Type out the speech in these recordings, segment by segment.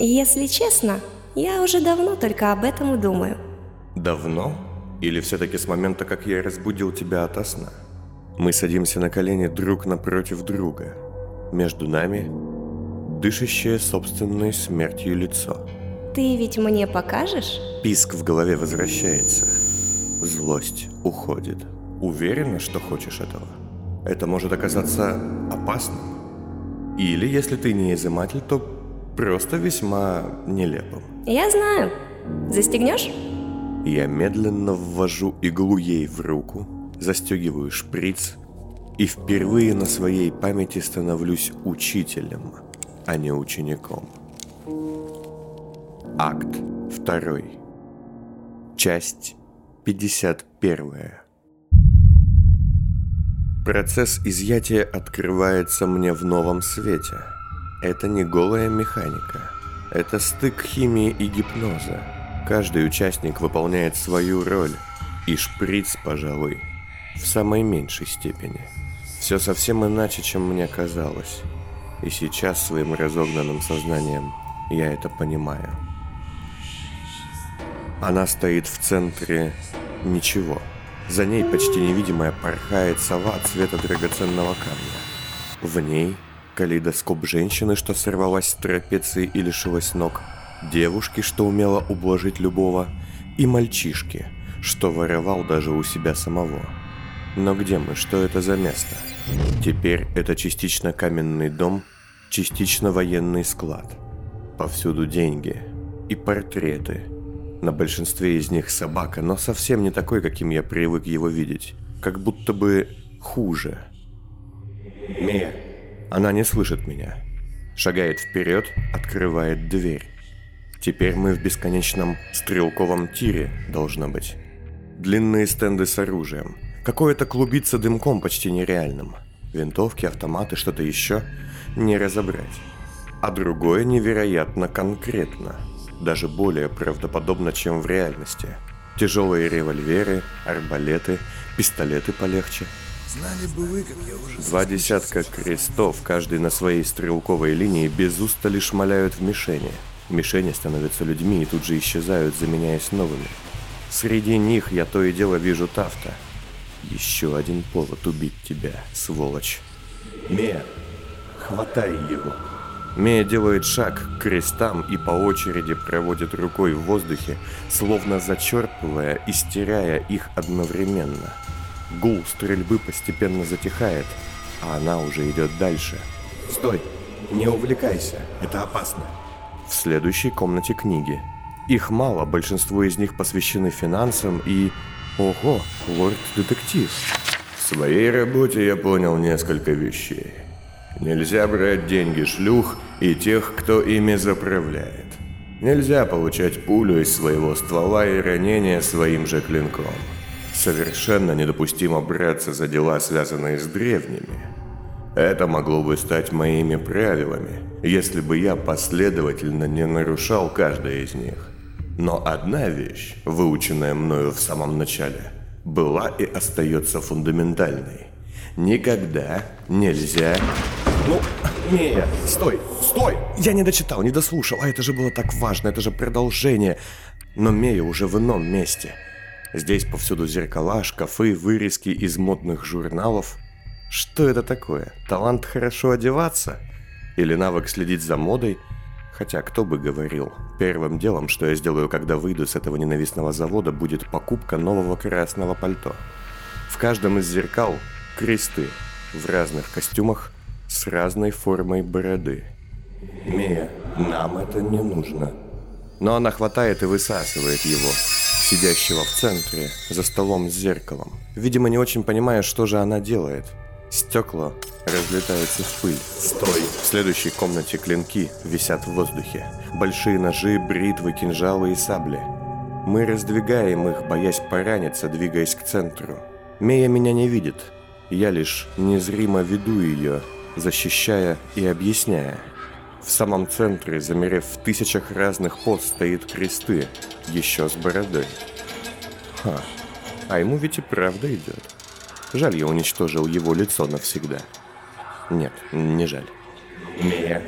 Если честно, я уже давно только об этом и думаю. Давно? Или все-таки с момента, как я разбудил тебя ото сна? Мы садимся на колени друг напротив друга. Между нами дышащее собственной смертью лицо. Ты ведь мне покажешь? Писк в голове возвращается. Злость уходит. Уверена, что хочешь этого? Это может оказаться опасным. Или, если ты не изыматель, то просто весьма нелепым. Я знаю. Застегнешь? Я медленно ввожу иглу ей в руку, застегиваю шприц и впервые на своей памяти становлюсь учителем, а не учеником. Акт второй. Часть 51. Процесс изъятия открывается мне в новом свете – это не голая механика. Это стык химии и гипноза. Каждый участник выполняет свою роль. И шприц, пожалуй, в самой меньшей степени. Все совсем иначе, чем мне казалось. И сейчас своим разогнанным сознанием я это понимаю. Она стоит в центре ничего. За ней почти невидимая порхает сова цвета драгоценного камня. В ней – калейдоскоп женщины, что сорвалась с трапеции и лишилась ног, девушки, что умела ублажить любого, и мальчишки, что воровал даже у себя самого. Но где мы? Что это за место? Теперь это частично каменный дом, частично военный склад. Повсюду деньги и портреты. На большинстве из них собака, но совсем не такой, каким я привык его видеть. Как будто бы хуже. Мия, она не слышит меня. Шагает вперед, открывает дверь. Теперь мы в бесконечном стрелковом тире, должно быть. Длинные стенды с оружием. Какое-то клубится дымком почти нереальным. Винтовки, автоматы, что-то еще. Не разобрать. А другое невероятно конкретно. Даже более правдоподобно, чем в реальности. Тяжелые револьверы, арбалеты, пистолеты полегче – Знали бы вы, как я уже... Два десятка крестов, каждый на своей стрелковой линии, без устали шмаляют в мишени. Мишени становятся людьми и тут же исчезают, заменяясь новыми. Среди них я то и дело вижу Тафта. Еще один повод убить тебя, сволочь. Мия, хватай его. Мия делает шаг к крестам и по очереди проводит рукой в воздухе, словно зачерпывая и стирая их одновременно – Гул стрельбы постепенно затихает, а она уже идет дальше. Стой! Не увлекайся, это опасно. В следующей комнате книги. Их мало, большинство из них посвящены финансам и... Ого, лорд-детектив. В своей работе я понял несколько вещей. Нельзя брать деньги шлюх и тех, кто ими заправляет. Нельзя получать пулю из своего ствола и ранение своим же клинком. Совершенно недопустимо браться за дела, связанные с древними. Это могло бы стать моими правилами, если бы я последовательно не нарушал каждое из них. Но одна вещь, выученная мною в самом начале, была и остается фундаментальной. Никогда нельзя... Ну, Мия, стой, стой! Я не дочитал, не дослушал, а это же было так важно, это же продолжение. Но Мея уже в ином месте – Здесь повсюду зеркала, шкафы, вырезки из модных журналов. Что это такое? Талант хорошо одеваться? Или навык следить за модой? Хотя кто бы говорил, первым делом, что я сделаю, когда выйду с этого ненавистного завода, будет покупка нового красного пальто. В каждом из зеркал кресты в разных костюмах с разной формой бороды. Мия, нам это не нужно. Но она хватает и высасывает его, сидящего в центре, за столом с зеркалом. Видимо, не очень понимая, что же она делает. Стекла разлетаются в пыль. Стой! В следующей комнате клинки висят в воздухе. Большие ножи, бритвы, кинжалы и сабли. Мы раздвигаем их, боясь пораниться, двигаясь к центру. Мея меня не видит. Я лишь незримо веду ее, защищая и объясняя. В самом центре, замерев в тысячах разных поз, стоит кресты, еще с бородой. Ха, а ему ведь и правда идет. Жаль, я уничтожил его лицо навсегда. Нет, не жаль. Не,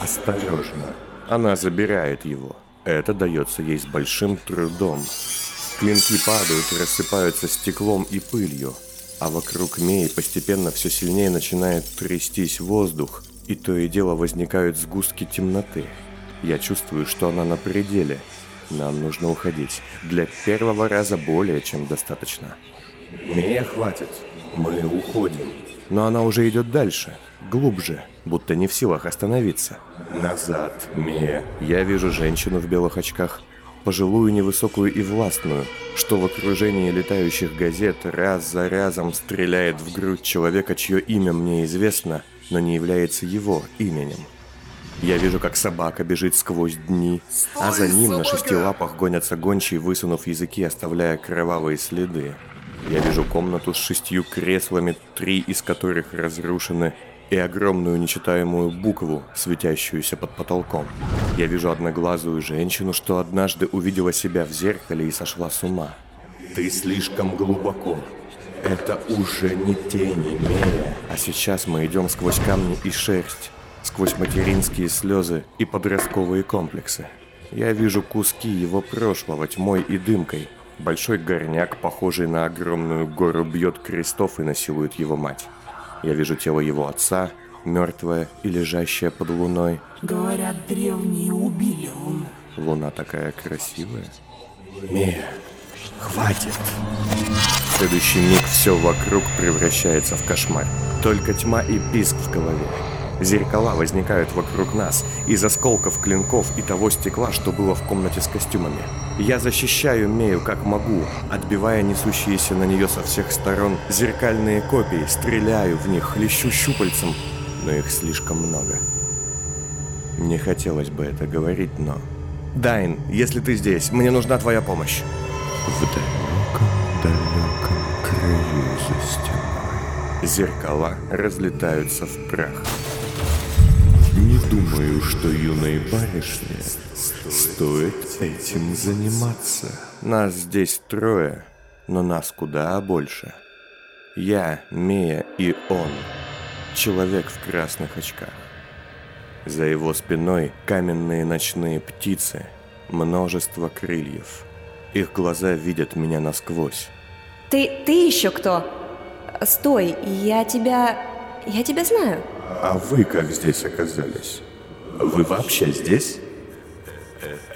осторожно. Она забирает его. Это дается ей с большим трудом. Клинки падают рассыпаются стеклом и пылью, а вокруг Меи постепенно все сильнее начинает трястись воздух, и то и дело возникают сгустки темноты. Я чувствую, что она на пределе. Нам нужно уходить. Для первого раза более чем достаточно. Мне хватит. Мы уходим. Но она уже идет дальше, глубже, будто не в силах остановиться. Назад, Мия. Я вижу женщину в белых очках, пожилую, невысокую и властную, что в окружении летающих газет раз за разом стреляет в грудь человека, чье имя мне известно, но не является его именем. Я вижу, как собака бежит сквозь дни, а за ним на шести лапах гонятся гончие, высунув языки, оставляя кровавые следы. Я вижу комнату с шестью креслами, три из которых разрушены, и огромную нечитаемую букву, светящуюся под потолком. Я вижу одноглазую женщину, что однажды увидела себя в зеркале и сошла с ума. Ты слишком глубоко. Это уже не тени, Мея. А сейчас мы идем сквозь камни и шерсть, сквозь материнские слезы и подростковые комплексы. Я вижу куски его прошлого тьмой и дымкой. Большой горняк, похожий на огромную гору, бьет крестов и насилует его мать. Я вижу тело его отца, мертвое и лежащее под луной. Говорят, древние убили луну. Луна такая красивая. Мия, хватит. Следующий миг все вокруг превращается в кошмар. Только тьма и писк в голове. Зеркала возникают вокруг нас из осколков клинков и того стекла, что было в комнате с костюмами. Я защищаю Мею как могу, отбивая несущиеся на нее со всех сторон зеркальные копии, стреляю в них, лещу щупальцем, но их слишком много. Не хотелось бы это говорить, но... Дайн, если ты здесь, мне нужна твоя помощь. В далеком, за стеной зеркала разлетаются в прах. Не думаю, что юной барышне стоит этим заниматься. Нас здесь трое, но нас куда больше. Я, Мия и он. Человек в красных очках. За его спиной каменные ночные птицы, множество крыльев. Их глаза видят меня насквозь. Ты, ты еще кто? Стой, я тебя... Я тебя знаю. А вы как здесь оказались? Вы вообще здесь?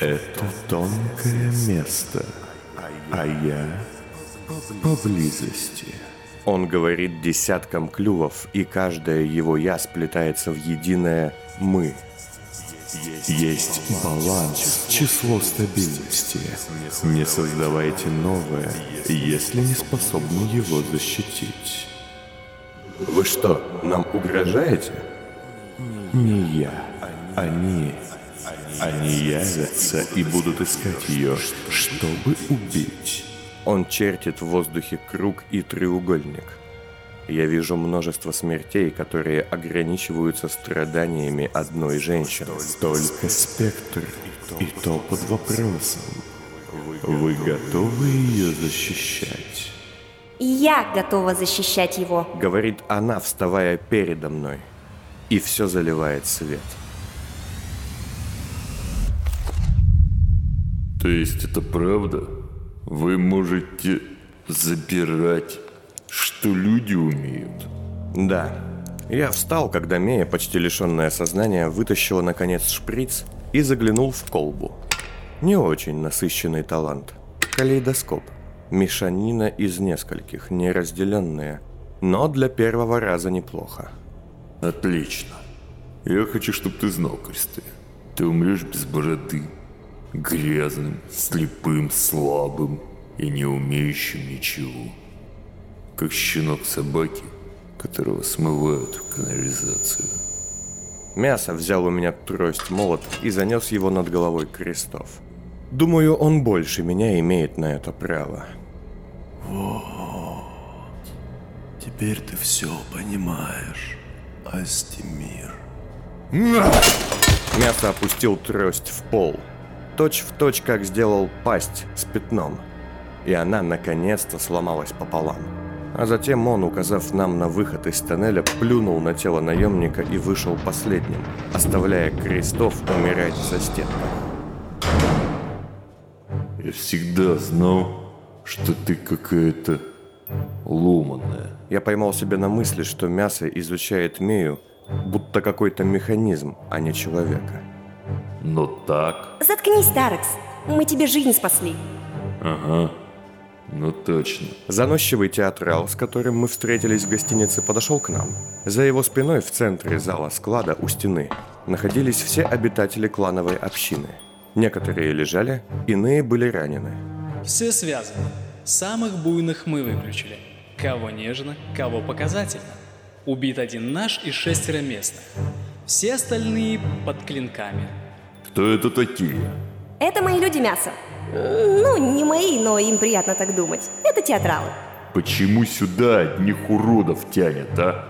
Это тонкое место, а я поблизости. Он говорит десяткам клювов, и каждое его «я» сплетается в единое «мы». Есть баланс, число стабильности. Не создавайте новое, если не способны его защитить. Вы что, нам угрожаете? Не я, они. Они явятся и будут искать ее, чтобы убить. Он чертит в воздухе круг и треугольник. Я вижу множество смертей, которые ограничиваются страданиями одной женщины. Только спектр, и то под вопросом. Вы готовы ее защищать? Я готова защищать его. Говорит она, вставая передо мной. И все заливает свет. То есть это правда? Вы можете забирать, что люди умеют? Да. Я встал, когда Мея, почти лишенная сознания, вытащила наконец шприц и заглянул в колбу. Не очень насыщенный талант. Калейдоскоп. Мешанина из нескольких, неразделенная, но для первого раза неплохо. Отлично. Я хочу, чтобы ты знал, Кристи. Ты умрешь без бороды. Грязным, слепым, слабым и не умеющим ничего. Как щенок собаки, которого смывают в канализацию. Мясо взял у меня трость молот и занес его над головой крестов. Думаю, он больше меня имеет на это право. Теперь ты все понимаешь, Астемир. Мясо опустил трость в пол. Точь в точь, как сделал пасть с пятном. И она наконец-то сломалась пополам. А затем он, указав нам на выход из тоннеля, плюнул на тело наемника и вышел последним, оставляя крестов умирать за стенкой. Я всегда знал, что ты какая-то ломаная. Я поймал себя на мысли, что мясо изучает Мею, будто какой-то механизм, а не человека. Но так... Заткнись, Тарекс. Мы тебе жизнь спасли. Ага. Ну точно. Заносчивый театрал, с которым мы встретились в гостинице, подошел к нам. За его спиной в центре зала склада у стены находились все обитатели клановой общины. Некоторые лежали, иные были ранены. Все связано. Самых буйных мы выключили. Кого нежно, кого показательно. Убит один наш и шестеро местных. Все остальные под клинками. Кто это такие? Это мои люди мясо. Ну, не мои, но им приятно так думать. Это театралы. Почему сюда одних уродов тянет, а?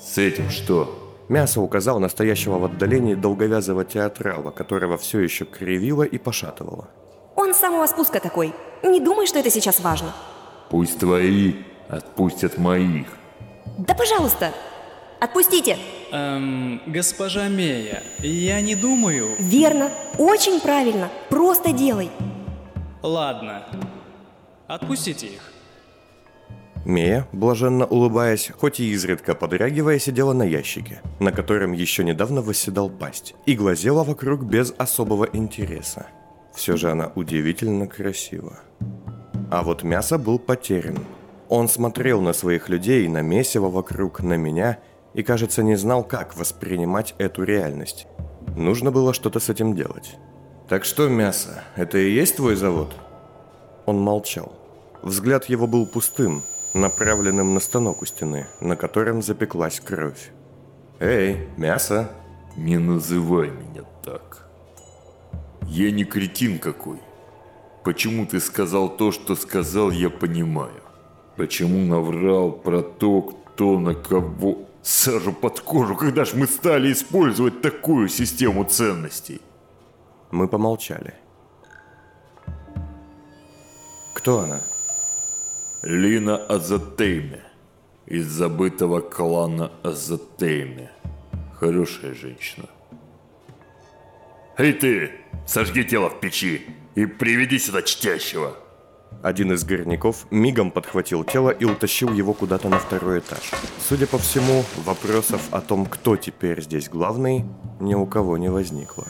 С этим что? Мясо указал настоящего в отдалении долговязого театрала, которого все еще кривило и пошатывало. Он с самого спуска такой. Не думай, что это сейчас важно. Пусть твои отпустят моих. Да пожалуйста, отпустите. Эм, госпожа Мея, я не думаю... Верно, очень правильно. Просто делай. Ладно. Отпустите их. Мия, блаженно улыбаясь, хоть и изредка подрягивая, сидела на ящике, на котором еще недавно восседал пасть, и глазела вокруг без особого интереса. Все же она удивительно красива. А вот мясо был потерян. Он смотрел на своих людей, на месиво вокруг, на меня, и, кажется, не знал, как воспринимать эту реальность. Нужно было что-то с этим делать. «Так что, мясо, это и есть твой завод?» Он молчал. Взгляд его был пустым, направленным на станок у стены, на котором запеклась кровь. «Эй, мясо!» Не называй меня так. Я не кретин какой. Почему ты сказал то, что сказал, я понимаю. Почему наврал про то, кто на кого... Сажу под кожу, когда ж мы стали использовать такую систему ценностей? Мы помолчали. «Кто она?» Лина Азатейме. Из забытого клана Азатейме. Хорошая женщина. Эй ты, сожги тело в печи и приведи сюда чтящего. Один из горняков мигом подхватил тело и утащил его куда-то на второй этаж. Судя по всему, вопросов о том, кто теперь здесь главный, ни у кого не возникло.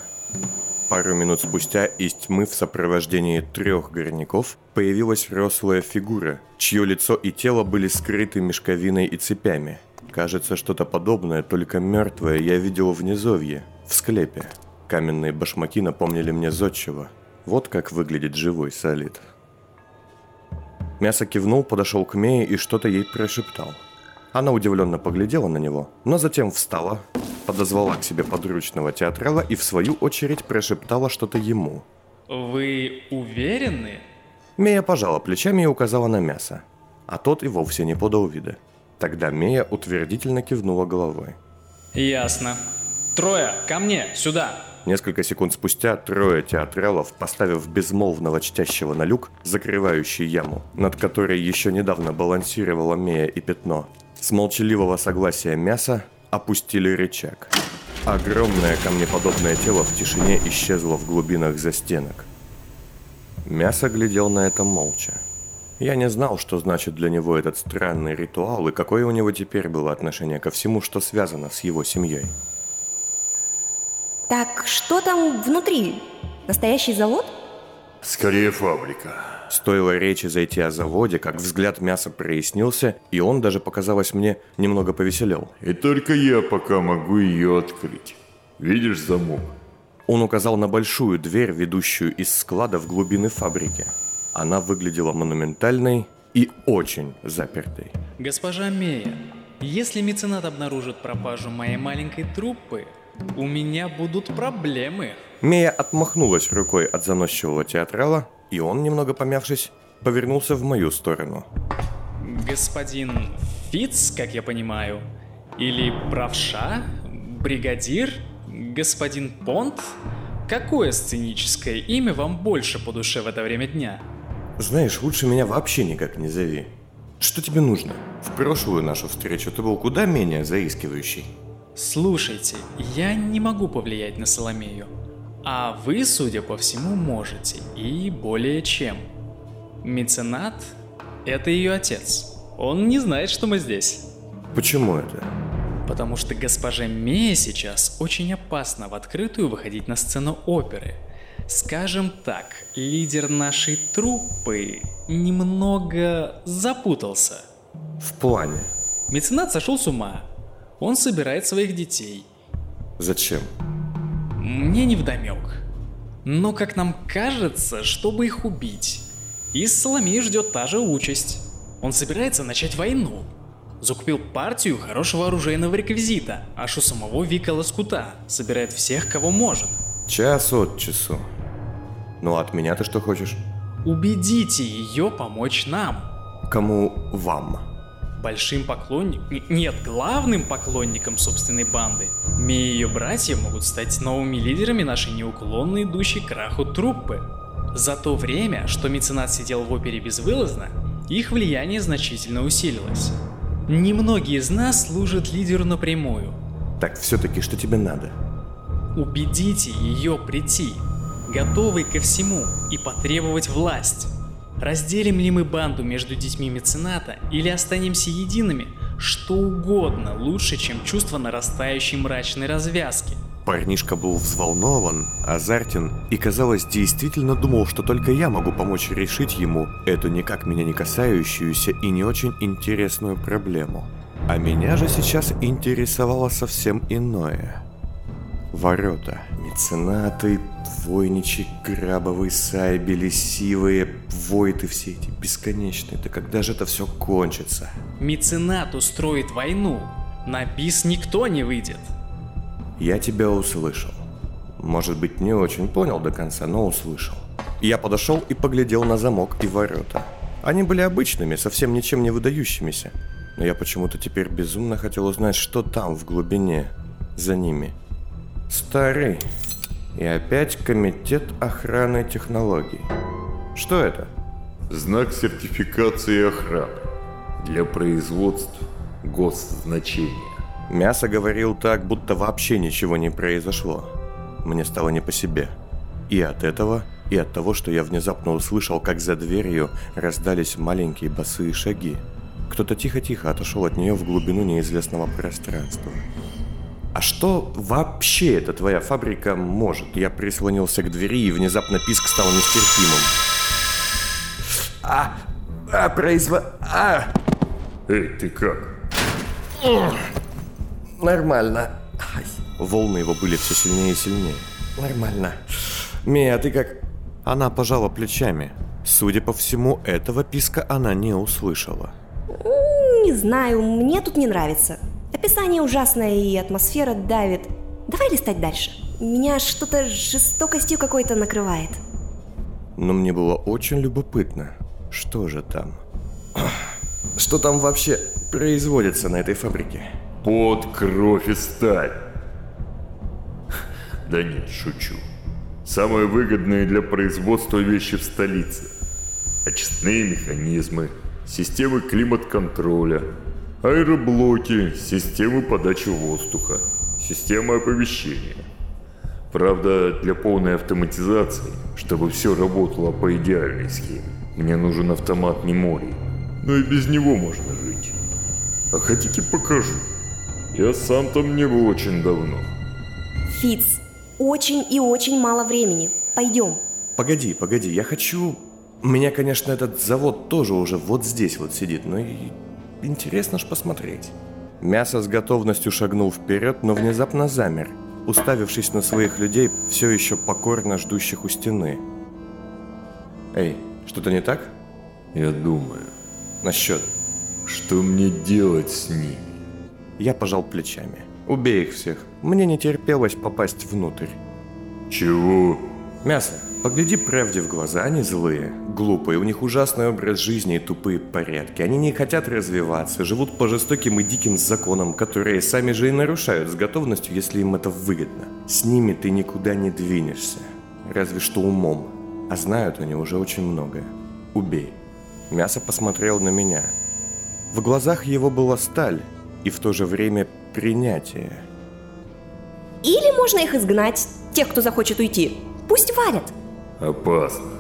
Пару минут спустя из тьмы в сопровождении трех горняков появилась рослая фигура, чье лицо и тело были скрыты мешковиной и цепями. Кажется, что-то подобное, только мертвое, я видел в низовье, в склепе. Каменные башмаки напомнили мне зодчего. Вот как выглядит живой солид. Мясо кивнул, подошел к Мее и что-то ей прошептал. Она удивленно поглядела на него, но затем встала, подозвала к себе подручного театрала и в свою очередь прошептала что-то ему. Вы уверены? Мея пожала плечами и указала на мясо, а тот и вовсе не подал вида. Тогда Мея утвердительно кивнула головой. Ясно. Трое, ко мне, сюда. Несколько секунд спустя трое театралов, поставив безмолвного чтящего на люк, закрывающий яму, над которой еще недавно балансировала Мея и Пятно, с молчаливого согласия мяса опустили рычаг. Огромное камнеподобное тело в тишине исчезло в глубинах застенок. Мясо глядел на это молча. Я не знал, что значит для него этот странный ритуал и какое у него теперь было отношение ко всему, что связано с его семьей. Так что там внутри? Настоящий завод? Скорее фабрика. Стоило речи зайти о заводе, как взгляд мяса прояснился, и он даже, показалось мне, немного повеселел. И только я пока могу ее открыть. Видишь замок? Он указал на большую дверь, ведущую из склада в глубины фабрики. Она выглядела монументальной и очень запертой. Госпожа Мея, если меценат обнаружит пропажу моей маленькой труппы, у меня будут проблемы. Мея отмахнулась рукой от заносчивого театрала, и он, немного помявшись, повернулся в мою сторону. Господин Фиц, как я понимаю, или правша, бригадир, господин Понт? Какое сценическое имя вам больше по душе в это время дня? Знаешь, лучше меня вообще никак не зови. Что тебе нужно? В прошлую нашу встречу ты был куда менее заискивающий. Слушайте, я не могу повлиять на Соломею. А вы, судя по всему, можете. И более чем. Меценат – это ее отец. Он не знает, что мы здесь. Почему это? Потому что госпоже Мея сейчас очень опасно в открытую выходить на сцену оперы. Скажем так, лидер нашей труппы немного запутался. В плане. Меценат сошел с ума. Он собирает своих детей. Зачем? Мне не вдомек. Но как нам кажется, чтобы их убить. И Соломею ждет та же участь. Он собирается начать войну. Закупил партию хорошего оружейного реквизита, аж у самого Вика Лоскута. Собирает всех, кого может. Час от часу. Ну а от меня ты что хочешь? Убедите ее помочь нам. Кому вам? Большим поклонником, нет, главным поклонником собственной банды. Ми и ее братья могут стать новыми лидерами нашей неуклонно идущей краху труппы. За то время, что меценат сидел в опере безвылазно, их влияние значительно усилилось. Немногие из нас служат лидеру напрямую. Так все-таки что тебе надо? Убедите ее прийти, готовый ко всему, и потребовать власть. Разделим ли мы банду между детьми мецената или останемся едиными, что угодно лучше, чем чувство нарастающей мрачной развязки. Парнишка был взволнован, азартен и, казалось, действительно думал, что только я могу помочь решить ему эту никак меня не касающуюся и не очень интересную проблему. А меня же сейчас интересовало совсем иное. Ворота, меценаты, войничи, крабовые сайби, лесивые, войты все эти бесконечные. Да когда же это все кончится? Меценат устроит войну. На бис никто не выйдет. Я тебя услышал. Может быть, не очень понял до конца, но услышал. Я подошел и поглядел на замок и ворота. Они были обычными, совсем ничем не выдающимися. Но я почему-то теперь безумно хотел узнать, что там, в глубине, за ними. Старый. И опять Комитет охраны технологий. Что это? Знак сертификации охраны. Для производства госзначения. Мясо говорил так, будто вообще ничего не произошло. Мне стало не по себе. И от этого, и от того, что я внезапно услышал, как за дверью раздались маленькие босые шаги. Кто-то тихо-тихо отошел от нее в глубину неизвестного пространства. А что вообще эта твоя фабрика может? Я прислонился к двери, и внезапно писк стал нестерпимым. А, а, произво... А, Эй, ты как? нормально. Ай, волны его были все сильнее и сильнее. Нормально. Мия, а ты как... Она пожала плечами. Судя по всему, этого писка она не услышала. Не знаю, мне тут не нравится. Описание ужасное и атмосфера давит. Давай листать дальше. Меня что-то жестокостью какой-то накрывает. Но мне было очень любопытно, что же там. Что там вообще производится на этой фабрике? Под кровь и сталь. Да нет, шучу. Самые выгодные для производства вещи в столице. Очистные механизмы, системы климат-контроля, аэроблоки, системы подачи воздуха, системы оповещения. Правда, для полной автоматизации, чтобы все работало по идеальной схеме, мне нужен автомат мемории. Но и без него можно жить. А хотите покажу? Я сам там не был очень давно. Фиц, очень и очень мало времени. Пойдем. Погоди, погоди, я хочу... У меня, конечно, этот завод тоже уже вот здесь вот сидит, но и интересно ж посмотреть. Мясо с готовностью шагнул вперед, но внезапно замер, уставившись на своих людей, все еще покорно ждущих у стены. Эй, что-то не так? Я думаю, Насчет. что мне делать с ними? Я пожал плечами. Убей их всех. Мне не терпелось попасть внутрь. Чего? Мясо, погляди правде в глаза, они злые, глупые, у них ужасный образ жизни и тупые порядки. Они не хотят развиваться, живут по жестоким и диким законам, которые сами же и нарушают с готовностью, если им это выгодно. С ними ты никуда не двинешься, разве что умом. А знают они уже очень многое. Убей. Мясо посмотрел на меня. В глазах его была сталь и в то же время принятие. Или можно их изгнать, тех, кто захочет уйти. Пусть валят. Опасно.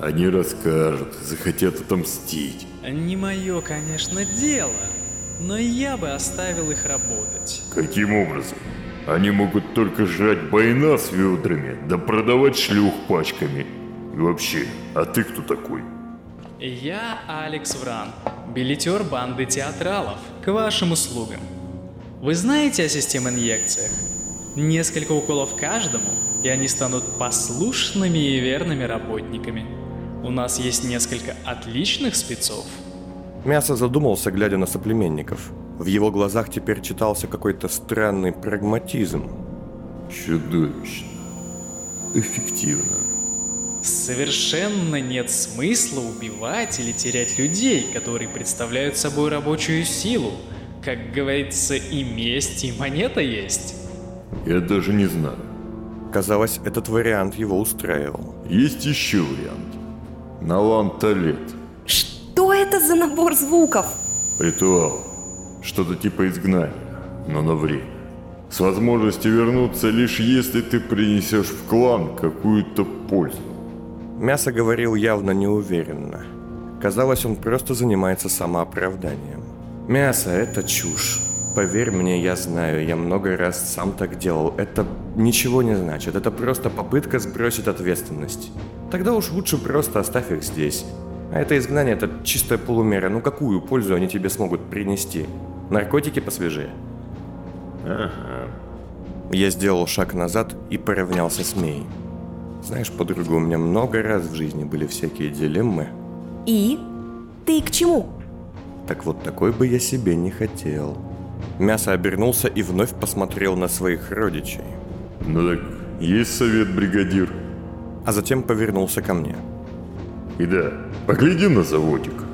Они расскажут, захотят отомстить. Не мое, конечно, дело, но я бы оставил их работать. Каким образом? Они могут только жрать байна с ведрами, да продавать шлюх пачками. И вообще, а ты кто такой? Я Алекс Вран, билетер банды театралов, к вашим услугам. Вы знаете о систем-инъекциях? Несколько уколов каждому, и они станут послушными и верными работниками. У нас есть несколько отличных спецов. Мясо задумался, глядя на соплеменников. В его глазах теперь читался какой-то странный прагматизм. Чудовищно. Эффективно. Совершенно нет смысла убивать или терять людей, которые представляют собой рабочую силу. Как говорится, и месть, и монета есть. Я даже не знаю. Казалось, этот вариант его устраивал. Есть еще вариант. Налан Талет. Что это за набор звуков? Ритуал. Что-то типа изгнания, но на время. С возможностью вернуться лишь если ты принесешь в клан какую-то пользу. Мясо говорил явно неуверенно. Казалось, он просто занимается самооправданием. Мясо – это чушь. Поверь мне, я знаю, я много раз сам так делал. Это ничего не значит, это просто попытка сбросить ответственность. Тогда уж лучше просто оставь их здесь. А это изгнание – это чистая полумера. Ну какую пользу они тебе смогут принести? Наркотики посвежее. Ага. Я сделал шаг назад и поравнялся с Мей. Знаешь, подруга, у меня много раз в жизни были всякие дилеммы. И? Ты к чему? Так вот, такой бы я себе не хотел. Мясо обернулся и вновь посмотрел на своих родичей. Ну так, есть совет, бригадир? А затем повернулся ко мне. И да, погляди на заводик.